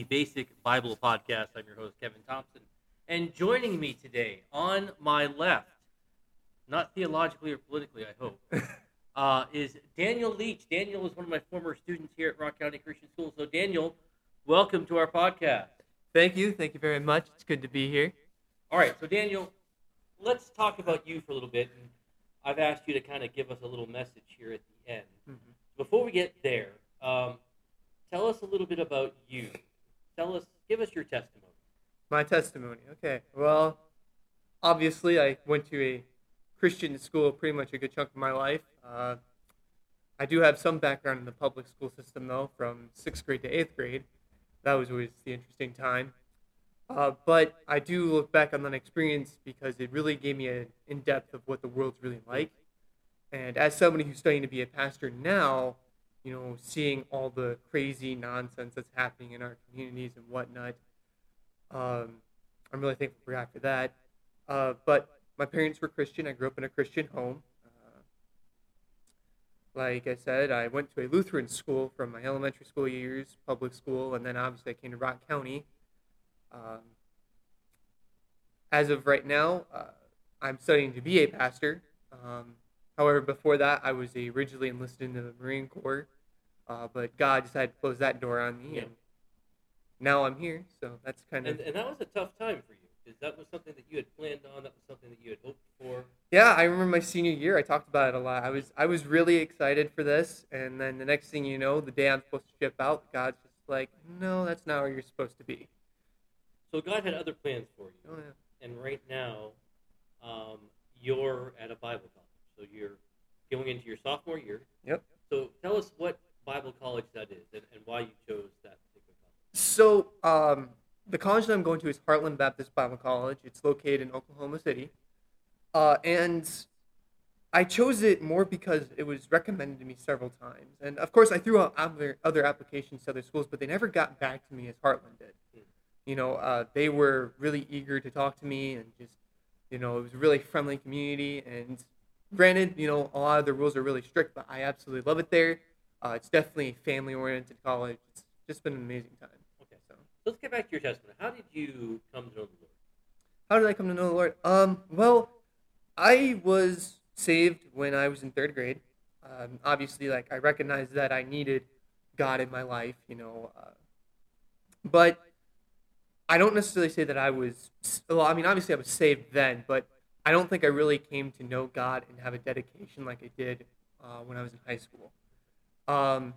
the Basic Bible Podcast. I'm your host, Kevin Thompson. And joining me today on my left, not theologically or politically, I hope, uh, is Daniel Leach. Daniel is one of my former students here at Rock County Christian School. So, Daniel, welcome to our podcast. Thank you. Thank you very much. It's good to be here. All right, so Daniel, let's talk about you for a little bit. And I've asked you to kind of give us a little message here at the end. Mhm. Before we get there, um, tell us a little bit about you. Tell us, give us your testimony. My testimony. Okay. Well, obviously, I went to a Christian school pretty much a good chunk of my life. Uh, I do have some background in the public school system, though, from sixth grade to eighth grade. That was always the interesting time. Uh, but I do look back on that experience because it really gave me an in depth of what the world's really like. And as somebody who's studying to be a pastor now, you know, seeing all the crazy nonsense that's happening in our communities and whatnot, um, I'm really thankful for that. Uh, but my parents were Christian. I grew up in a Christian home. Uh, like I said, I went to a Lutheran school from my elementary school years, public school, and then obviously I came to Rock County. Um, as of right now, uh, I'm studying to be a pastor. Um, however, before that, I was originally enlisted into the Marine Corps, uh, but God decided to close that door on me, Yeah. and now I'm here. So that's kind of And, and that was a tough time for you because that was something that you had planned on. That was something that you had hoped for. Yeah, I remember my senior year. I talked about it a lot. I was I was really excited for this, and then the next thing you know, the day I'm supposed to ship out, God's just like, "No, that's not where you're supposed to be." So God had other plans for you. Oh yeah. And right now, um, you're at a Bible college. So you're going into your sophomore year. Yep. So tell us what Bible college that is and, and why you chose that particular college. So um, the college that I'm going to is Heartland Baptist Bible College. It's located in Oklahoma City, uh, and I chose it more because it was recommended to me several times. And of course, I threw out other other applications to other schools, but they never got back to me as Heartland did. Hmm. You know, uh, they were really eager to talk to me, and just you know, it was a really friendly community. And granted, you know, a lot of the rules are really strict, but I absolutely love it there. Uh, it's definitely a family-oriented college. It's just been an amazing time. Okay. So, So let's get back to your testimony. How did you come to know the Lord? how did I come to know the Lord? Um, well, I was saved when I was in third grade. Um, obviously, like I recognized that I needed God in my life, you know. Uh, but I don't necessarily say that I was. Well, I mean, obviously I was saved then, but I don't think I really came to know God and have a dedication like I did uh, when I was in high school. Um,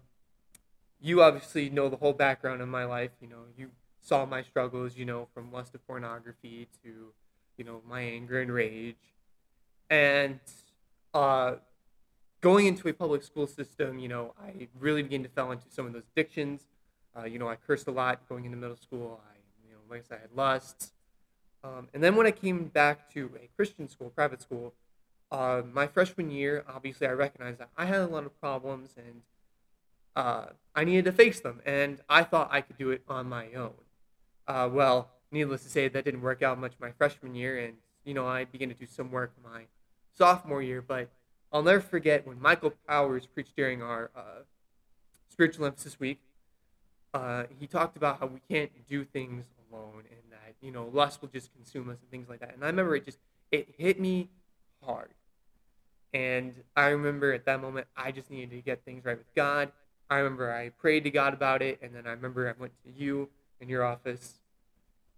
you obviously know the whole background of my life. You know, you saw my struggles. You know, from lust of pornography to, you know, my anger and rage, and uh, going into a public school system. You know, I really began to fall into some of those addictions. Uh, you know, I cursed a lot going into middle school. I, you know, like I said, I had lusts. Um, and then when I came back to a Christian school, private school, uh, my freshman year, obviously I recognized that I had a lot of problems and uh, I needed to face them. And I thought I could do it on my own. Uh, well, needless to say, that didn't work out much my freshman year. And, you know, I began to do some work my sophomore year. But I'll never forget when Michael Powers preached during our uh, spiritual emphasis week. Uh, he talked about how we can't do things alone and that you know lust will just consume us and things like that. And i remember it just it hit me hard. And i remember at that moment i just needed to get things right with god. I remember i prayed to god about it and then i remember i went to you in your office.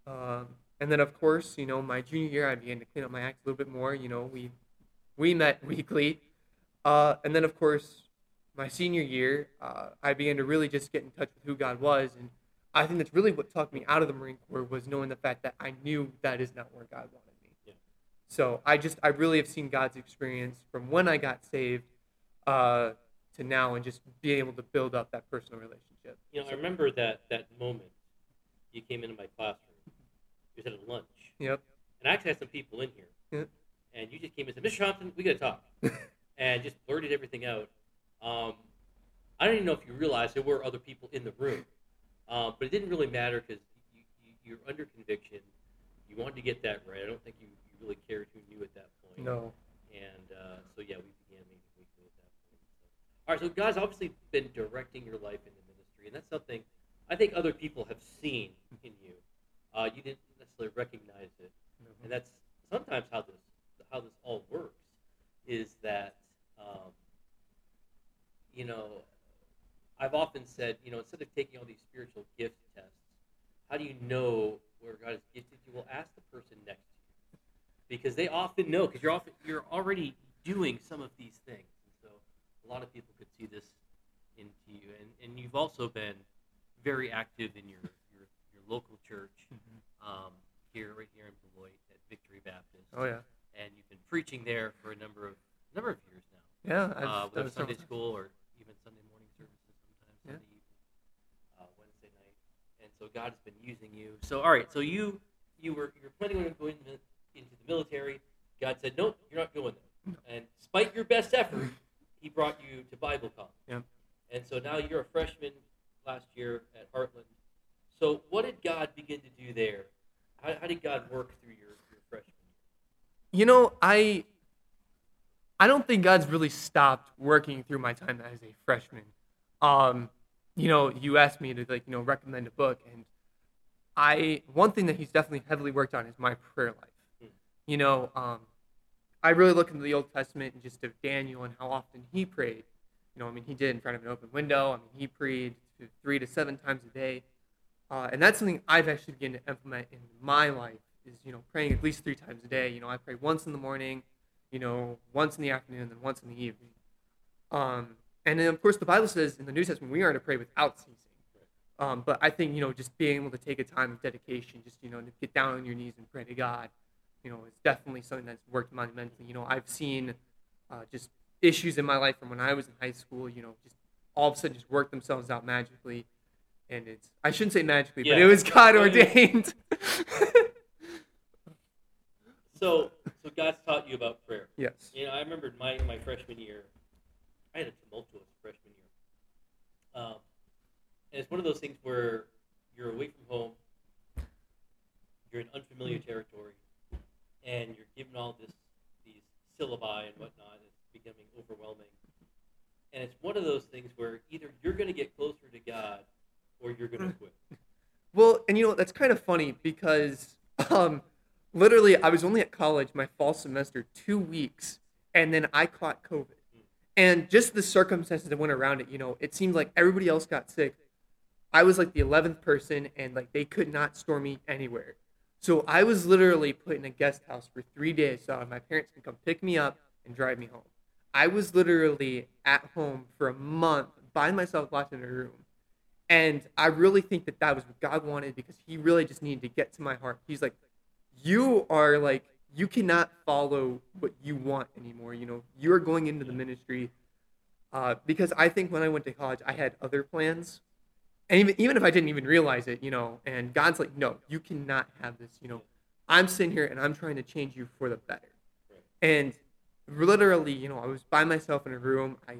Um, and then of course you know my junior year i began to clean up my act a little bit more you know we we met weekly. Uh, and then of course my senior year, uh, I began to really just get in touch with who God was, and I think that's really what talked me out of the Marine Corps was knowing the fact that I knew that is not where God wanted me. Yeah. So I just I really have seen God's experience from when I got saved uh, to now, and just being able to build up that personal relationship. You know, I remember that that moment you came into my classroom. You was at a lunch, Yep. and I actually had some people in here, and you just came and said, "Mr. Thompson, we got to talk," and just blurted everything out. Um, I don't even know if you realized there were other people in the room, um, but it didn't really matter because you, you, you're under conviction. You wanted to get that right. I don't think you, you really cared who knew at that point. No. And uh, so yeah, we began meeting weekly at that point. So. All right, so God's obviously been directing your life in the ministry, ministry, and that's something I think other people have seen in you. Uh, you didn't necessarily recognize it, and that's sometimes how this how this all works. Is that um, you know, I've often said, you know, instead of taking all these spiritual gift tests, how do you know where God has gifted you? Well, ask the person next to you because they often know because you're often you're already doing some of these things, and so a lot of people could see this into you, and and you've also been very active in your your, your local church um, here, right here in Beloit at Victory Baptist, Oh yeah. and you've been preaching there for a number of number of years now Yeah. I've uh, whether Sunday school or even Sunday morning services sometimes, Yeah. Sunday evening, uh, Wednesday night. And so God has been using you. So all right, so you you were you were planning on going into the military. God said, nope, you're not going there. And despite your best effort, He brought you to Bible college. Yep. And so now you're a freshman last year at Heartland. So what did God begin to do there? How, how did God work through your, your freshman year? You know, I I don't think God's really stopped working through my time as a freshman. Um, you know, you asked me to like, you know, recommend a book and I one thing that he's definitely heavily worked on is my prayer life. Hmm. You know, um, I really look into the Old Testament and just of Daniel and how often he prayed. You know, I mean, he did in front of an open window. I mean, he prayed three to seven times a day, uh, and that's something I've actually begun to implement in my life. Is you know, praying at least three times a day. You know, I pray once in the morning, you know, once in the afternoon, and then once in the evening. Um, and then of course the Bible says in the New Testament we are to pray without ceasing. Um, but I think you know just being able to take a time of dedication, just you know to get down on your knees and pray to God, you know, is definitely something that's worked monumentally. You know, I've seen uh, just issues in my life from when I was in high school. You know, just all of a sudden just work themselves out magically, and it's I shouldn't say magically, but it was God ordained. So, so God's taught you about prayer. yes. You know, I remember my, my freshman year, I had a tumultuous freshman year. Um, and it's one of those things where you're away from home, you're in unfamiliar territory, and you're given all this these syllabi and whatnot. It's becoming overwhelming. And it's one of those things where either you're going to get closer to God or you're going to quit. Well, and you know that's kind of funny because um, literally I was only at college my fall semester two weeks, and then I caught COVID, and just the circumstances that went around it. You know, it seemed like everybody else got sick. I was like the eleventh person, and like they could not store me anywhere. So I was literally put in a guest house for three days, so my parents can come pick me up and drive me home. I was literally at home for a month by myself, locked in a room. And I really think that that was what God wanted because He really just needed to get to my heart. He's like, you are like, you cannot follow what you want anymore. You know, you are going into the ministry. Uh, because I think when I went to college, I had other plans. And even, even if I didn't even realize it, you know, and God's like, no, you cannot have this. You know, I'm sitting here and I'm trying to change you for the better. And literally, you know, I was by myself in a room. I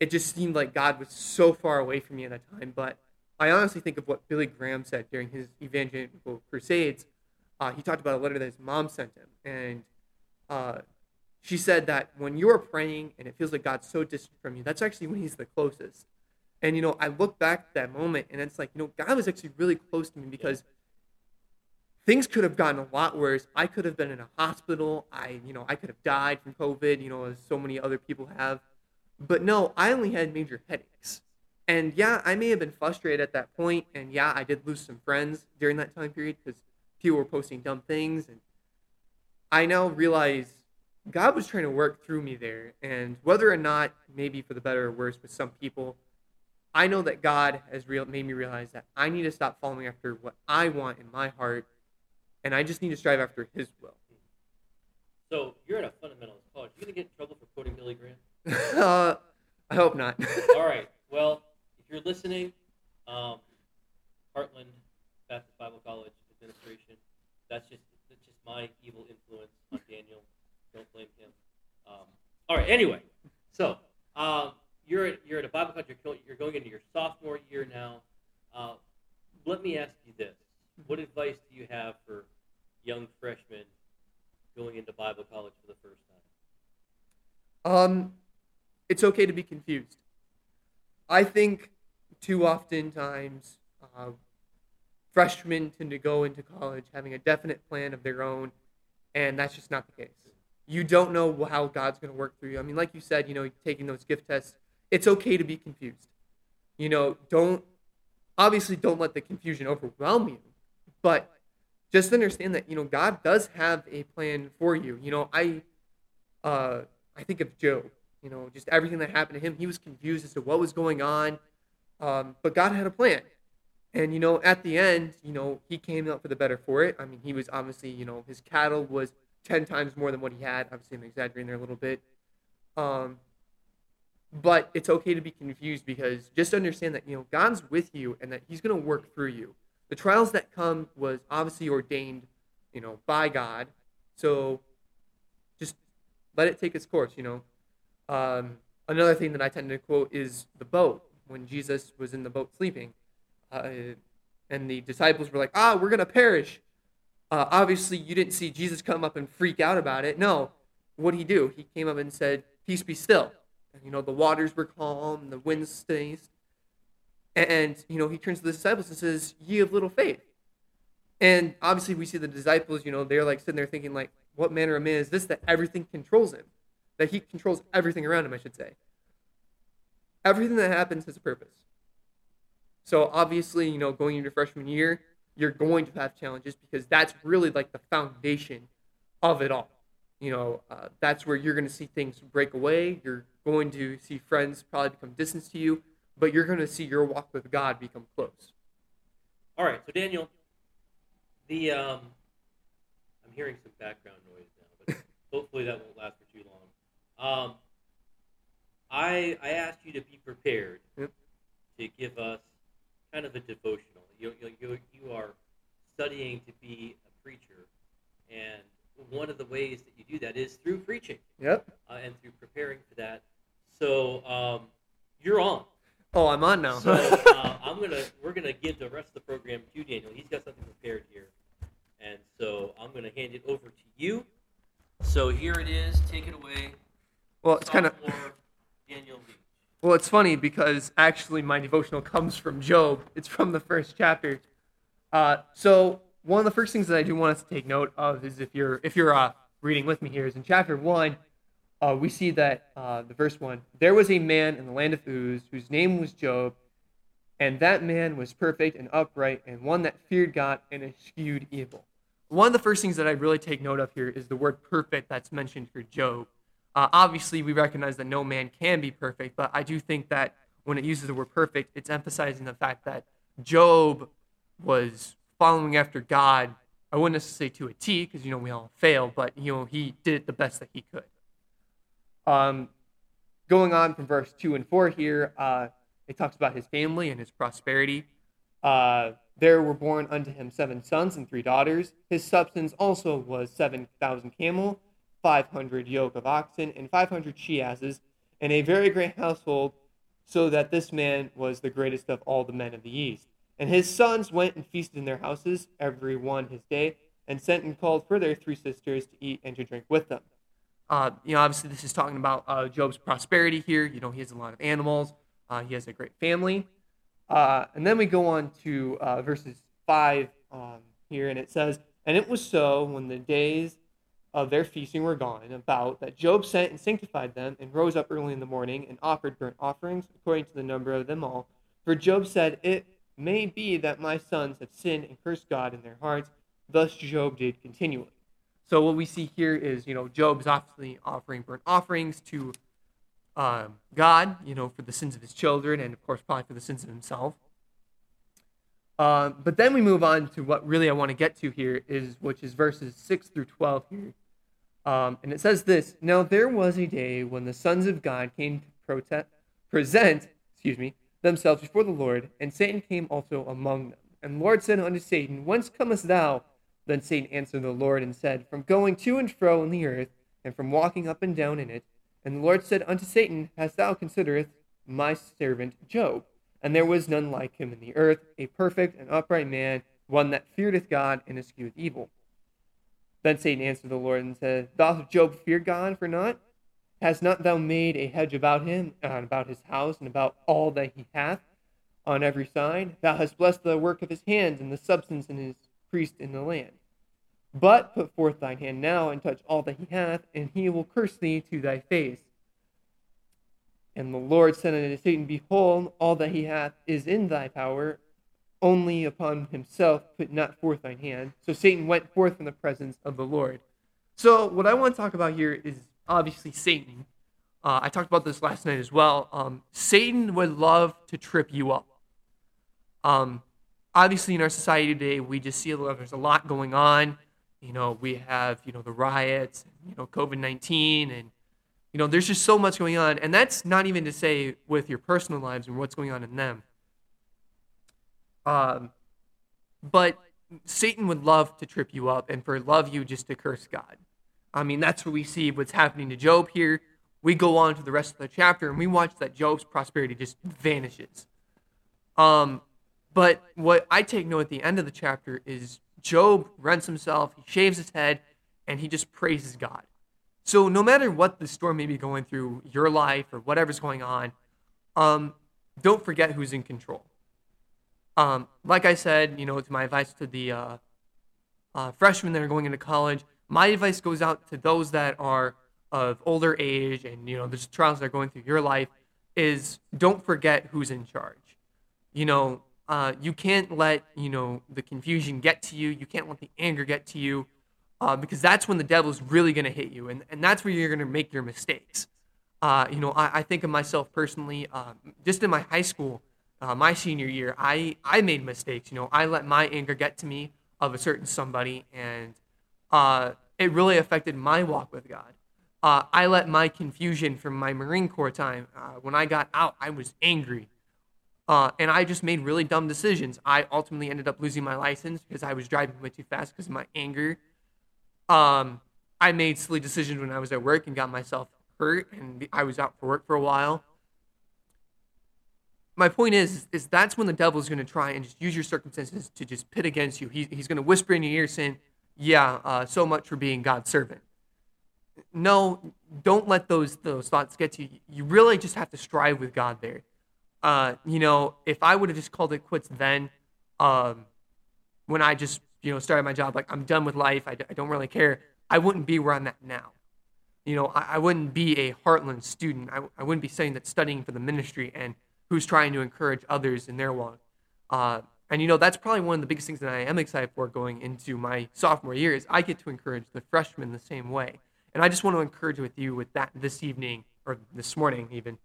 it just seemed like God was so far away from me at that time. But I honestly think of what Billy Graham said during his evangelical crusades. Uh, he talked about a letter that his mom sent him, and uh, she said that when you're praying and it feels like God's so distant from you, that's actually when He's the closest. And you know, I look back at that moment, and it's like, you know, God was actually really close to me because things could have gotten a lot worse. I could have been in a hospital. I, you know, I could have died from COVID. You know, as so many other people have. But no, I only had major headaches. And yeah, I may have been frustrated at that point, and yeah, I did lose some friends during that time period because people were posting dumb things. And I now realize God was trying to work through me there, and whether or not, maybe for the better or worse, with some people, I know that God has real made me realize that I need to stop following after what I want in my heart, and I just need to strive after His will. So you're at a fundamentalist college. You're going to get in trouble for quoting Billy Graham? uh, I hope not. All right. Well, if you're listening, um, Heartland Baptist Bible College administration, that's just that's just my evil influence on Daniel. Don't blame him. Um, all right. Anyway, so um, you're at, you're at a Bible college. You're, you're going into your sophomore year now. Uh, let me ask you this: What advice do you have for young freshmen going into Bible college for the first time? Um, it's okay to be confused. I think too often times, uh, freshmen tend to go into college having a definite plan of their own, and that's just not the case. You don't know how God's going to work through you. I mean, like you said, you know, taking those gift tests, it's okay to be confused. You know, don't obviously don't let the confusion overwhelm you, but just understand that you know God does have a plan for you. You know, I uh, I think of Job. You know, just everything that happened to him, he was confused as to what was going on, um, but God had a plan. And you know, at the end, you know, he came out for the better for it. I mean, he was obviously, you know, his cattle was ten times more than what he had. Obviously, I'm exaggerating there a little bit. Um, but it's okay to be confused because just understand that you know God's with you and that He's going to work through you. The trials that come was obviously ordained, you know, by God. So just let it take its course. You know, um, another thing that I tend to quote is the boat when Jesus was in the boat sleeping, uh, and the disciples were like, "Ah, we're going to perish." Uh, obviously, you didn't see Jesus come up and freak out about it. No, what did he do? He came up and said, "Peace be still." you know, the waters were calm, the wind stays. And, you know, he turns to the disciples and says, Ye of little faith. And obviously, we see the disciples, you know, they're like sitting there thinking, like, what manner of man is this that everything controls him? That he controls everything around him, I should say. Everything that happens has a purpose. So obviously, you know, going into freshman year, you're going to have challenges because that's really like the foundation of it all. You know, uh, that's where you're going to see things break away. You're going to see friends probably become distant to you, but you're going to see your walk with God become close. All right, so Daniel, the um, I'm hearing some background noise now, but hopefully that won't last for too long. Um, I I asked you to be prepared Yep. to give us kind of a devotional. You you you, you are studying to be a preacher, and one of the ways that you do that is through preaching Yep. uh, and through preparing for that. So um, you're on. Oh, I'm on now. So uh, I'm gonna we're gonna give the rest of the program to Daniel. He's got something prepared here, and so I'm gonna hand it over to you. So here it is. Take it away. well, it's kind of Daniel Leach. Well, it's funny because actually my devotional comes from Job. It's from the first chapter. Uh, so one of the first things that I do want us to take note of is if you're if you're uh, reading with me here is in chapter one, uh, we see that uh, the verse one there was a man in the land of Uz whose name was Job, and that man was perfect and upright and one that feared God and eschewed evil. One of the first things that I really take note of here is the word perfect that's mentioned for Job. Uh, obviously, we recognize that no man can be perfect, but I do think that when it uses the word perfect, it's emphasizing the fact that Job was following after God. I wouldn't necessarily say to a T, because you know we all fail, but you know he did it the best that he could. Um, going on from verse two and four here, uh, it talks about his family and his prosperity. Uh, there were born unto him seven sons and three daughters. His substance also was seven thousand camel, five hundred yoke of oxen, and five hundred she asses, and a very great household, so that this man was the greatest of all the men of the east. And his sons went and feasted in their houses, every one his day, and sent and called for their three sisters to eat and to drink with them. Uh, you know, obviously, this is talking about uh, Job's prosperity here. You know, he has a lot of animals. Uh, he has a great family. Uh, and then we go on to uh, verses 5 um, here, and it says, And it was so when the days of their feasting were gone about that Job sent and sanctified them, and rose up early in the morning, and offered burnt offerings according to the number of them all. For Job said, It may be that my sons have sinned and cursed God in their hearts. Thus Job did continually. So what we see here is, you know, Job's obviously offering burnt offerings to um, God, you know, for the sins of his children, and of course, probably for the sins of himself. Um, but then we move on to what really I want to get to here is, which is verses six through twelve here, um, and it says this: Now there was a day when the sons of God came to present, excuse me, themselves before the Lord, and Satan came also among them. And the Lord said unto Satan, Whence comest thou? Then Satan answered the Lord and said, From going to and fro in the earth, and from walking up and down in it. And the Lord said unto Satan, Hast thou considered my servant Job? And there was none like him in the earth, a perfect and upright man, one that feareth God and escheweth evil. Then Satan answered the Lord and said, Doth Job fear God for naught? Hast not thou made a hedge about him, uh, and about his house, and about all that he hath? on every side. Thou hast blessed the work of his hands, and the substance in his priest in the land. But put forth thine hand now, and touch all that he hath, and he will curse thee to thy face. And the Lord said unto Satan, Behold, all that he hath is in thy power, only upon himself put not forth thine hand. So Satan went forth from the presence of the Lord. So, what I want to talk about here is obviously Satan. Uh, I talked about this last night as well. Um, Satan would love to trip you up. Um, obviously, in our society today, we just see there's a lot going on. You know, we have you know the riots, you know COVID nineteen, and you know there's just so much going on. And that's not even to say with your personal lives and what's going on in them. Um, but Satan would love to trip you up, and for love you just to curse God. I mean, that's what we see what's happening to Job here. We go on to the rest of the chapter, and we watch that Job's prosperity just vanishes. Um, but what I take note at the end of the chapter is Job rents himself, he shaves his head, and he just praises God. So no matter what the storm may be going through your life or whatever's going on, um, don't forget who's in control. Um, like I said, you know, it's my advice to the uh, uh, freshmen that are going into college. My advice goes out to those that are of older age and you know there's trials that are going through your life. Is don't forget who's in charge. You know, uh, you can't let you know the confusion get to you. You can't let the anger get to you, uh, because that's when the devil's really going to hit you, and and that's where you're going to make your mistakes. Uh, you know, I, I, think of myself personally, uh, just in my high school, uh, my senior year, I I made mistakes. You know, I let my anger get to me of a certain somebody, and uh, it really affected my walk with God. I let my confusion from my Marine Corps time, when I got out, I was angry. Uh, and I just made really dumb decisions. I ultimately ended up losing my license because I was driving way too fast because of my anger. Um, I made silly decisions when I was at work and got myself hurt, and I was out for work for a while. My point is, is that's when the devil is going to try and just use your circumstances to just pit against you. He, he's going to whisper in your ear saying, "Yeah, uh, so much for being God's servant." No, don't let those those thoughts get to you. You really just have to strive with God there uh, you know, if I would have just called it quits then, um, when I just, you know, started my job, like I'm done with life, I, I don't really care, I wouldn't be where I'm at now. You know, I, I wouldn't be a Heartland student. I, I wouldn't be saying that studying for the ministry and who's trying to encourage others in their walk. Uh, and you know, that's probably one of the biggest things that I am excited for going into my sophomore year is I get to encourage the freshmen the same way. And I just want to encourage with you with that this evening or this morning even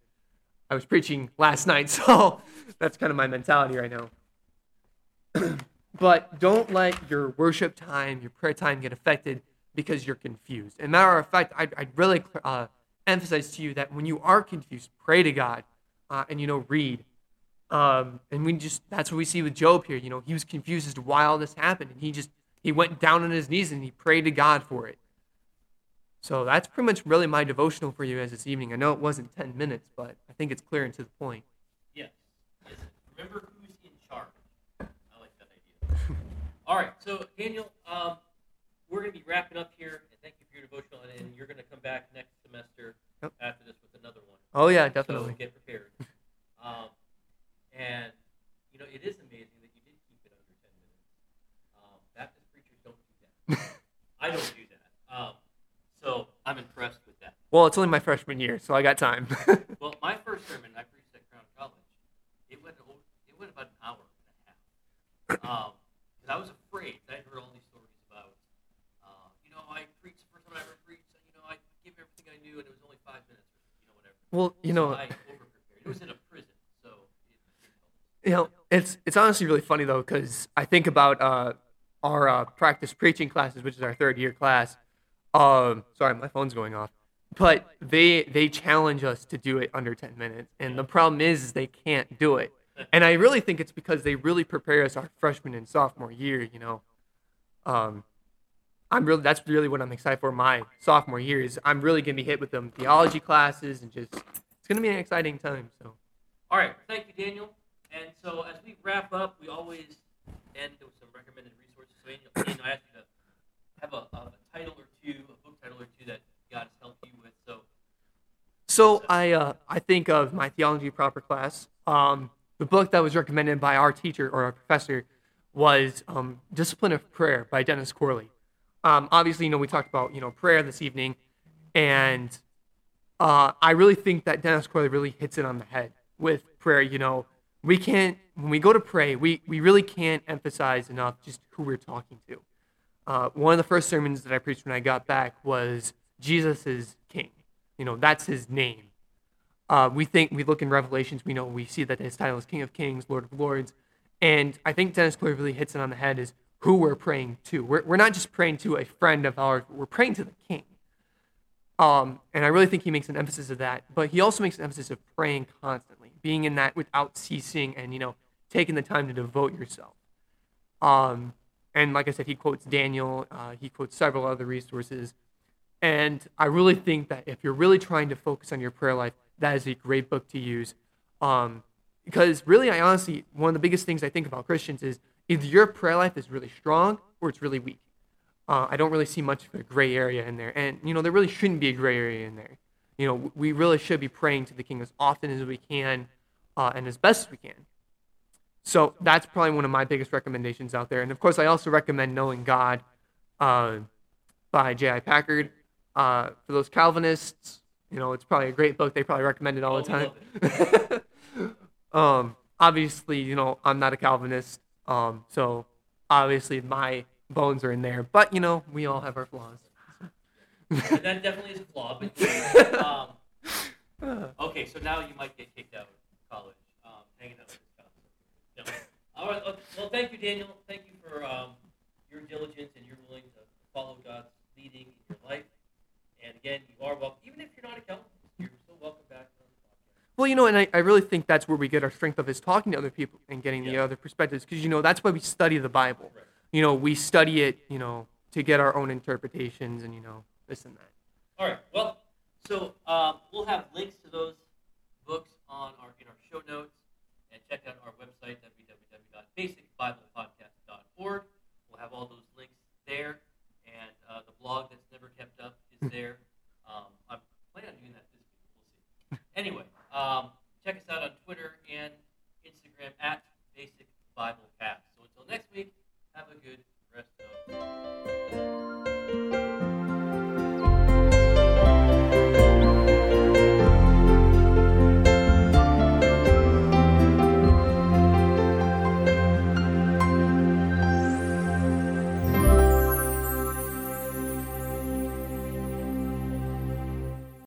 I was preaching last night, so that's kind of my mentality right now. but don't let your worship time, your prayer time get affected because you're confused. And matter of fact, I'd, I'd really uh, emphasize to you that when you are confused, pray to God uh, and, you know, read. Um, and we just, that's what we see with Job here. You know, he was confused as to why all this happened. And he just, he went down on his knees and he prayed to God for it. So that's pretty much really my devotional for you as this evening. I know it wasn't 10 minutes, but I think it's clear and to the point. Yes. yes. Remember who's in charge. I like that idea. All right. So, Daniel, um, we're going to be wrapping up here. And thank you for your devotional. And, and you're going to come back next semester yep. after this with another one. Oh, yeah, definitely. So get prepared. um, and, you know, it is amazing that you did keep it under 10 minutes. Um, Baptist preachers don't do that. I don't do that. Um, so I'm impressed with that. Well, it's only my freshman year, so I got time. well, my first sermon, I preached at Crown College. It went it went about an hour and a half. Um, because I was afraid. I heard all these stories about, uh, you know, I preached the first time I ever preached. And, you know, I gave everything I knew, and it was only five minutes, or, you know, whatever. Well, you know, It was in a prison, so. You know, it's it's honestly really funny though, because I think about uh, our uh, practice preaching classes, which is our third year class um, sorry, my phone's going off. But they they challenge us to do it under 10 minutes, and the problem is, is they can't do it. And I really think it's because they really prepare us our freshman and sophomore year. You know, um, I'm really that's really what I'm excited for my sophomore year is I'm really gonna be hit with them theology classes and just it's gonna be an exciting time. So, all right, thank you, Daniel. And so as we wrap up, we always end with some recommended resources. So Daniel, I asked you to have a, a title or two, a book title or two that God has helped you with. So, so I uh, I think of my theology proper class. Um, the book that was recommended by our teacher or our professor was um, Discipline of Prayer by Dennis Corle. Um, obviously, you know, we talked about, you know, prayer this evening, and uh, I really think that Dennis Corle really hits it on the head with prayer. You know, we can't, when we go to pray, we, we really can't emphasize enough just who we're talking to. Uh, one of the first sermons that I preached when I got back was Jesus is King. You know, that's his name. Uh, we think, we look in Revelations, we know, we see that his title is King of Kings, Lord of Lords. And I think Dennis Corle really hits it on the head is who we're praying to. We're, we're not just praying to a friend of ours, we're praying to the King. Um, and I really think he makes an emphasis of that. But he also makes an emphasis of praying constantly, being in that without ceasing and, you know, taking the time to devote yourself. Um, and like I said, he quotes Daniel, uh, he quotes several other resources. And I really think that if you're really trying to focus on your prayer life, that is a great book to use. Um, because really, I honestly, one of the biggest things I think about Christians is either your prayer life is really strong or it's really weak. Uh, I don't really see much of a gray area in there. And, you know, there really shouldn't be a gray area in there. You know, we really should be praying to the King as often as we can uh, and as best as we can. So that's probably one of my biggest recommendations out there. And of course, I also recommend Knowing God uh, by J.I. Packer. Uh, for those Calvinists, you know, it's probably a great book. They probably recommend it all the Oh, time. um, obviously, you know, I'm not a Calvinist. Um, so obviously my bones are in there. But, you know, we all have our flaws. And that definitely is a flaw. But, um, okay, so now you might get kicked out of college, um, hanging out with. No. All right. Well, thank you, Daniel. Thank you for um, your diligence and your willing to follow God's leading in your life. And again, you are welcome. Even if you're not a Calvinist, you're still welcome back on the podcast. Well, you know, and I, I really think that's where we get our strength of is talking to other people and getting the other perspectives. Because, you know, that's why we study the Bible. Right. You know, we study it, you know, to get our own interpretations and, you know, this and that. All right. Well, so um, we'll have links to those books on our in our show notes, and check out our website www.basicbiblepodcast.org. We'll have all those links there, and uh, the blog that's never kept up is there.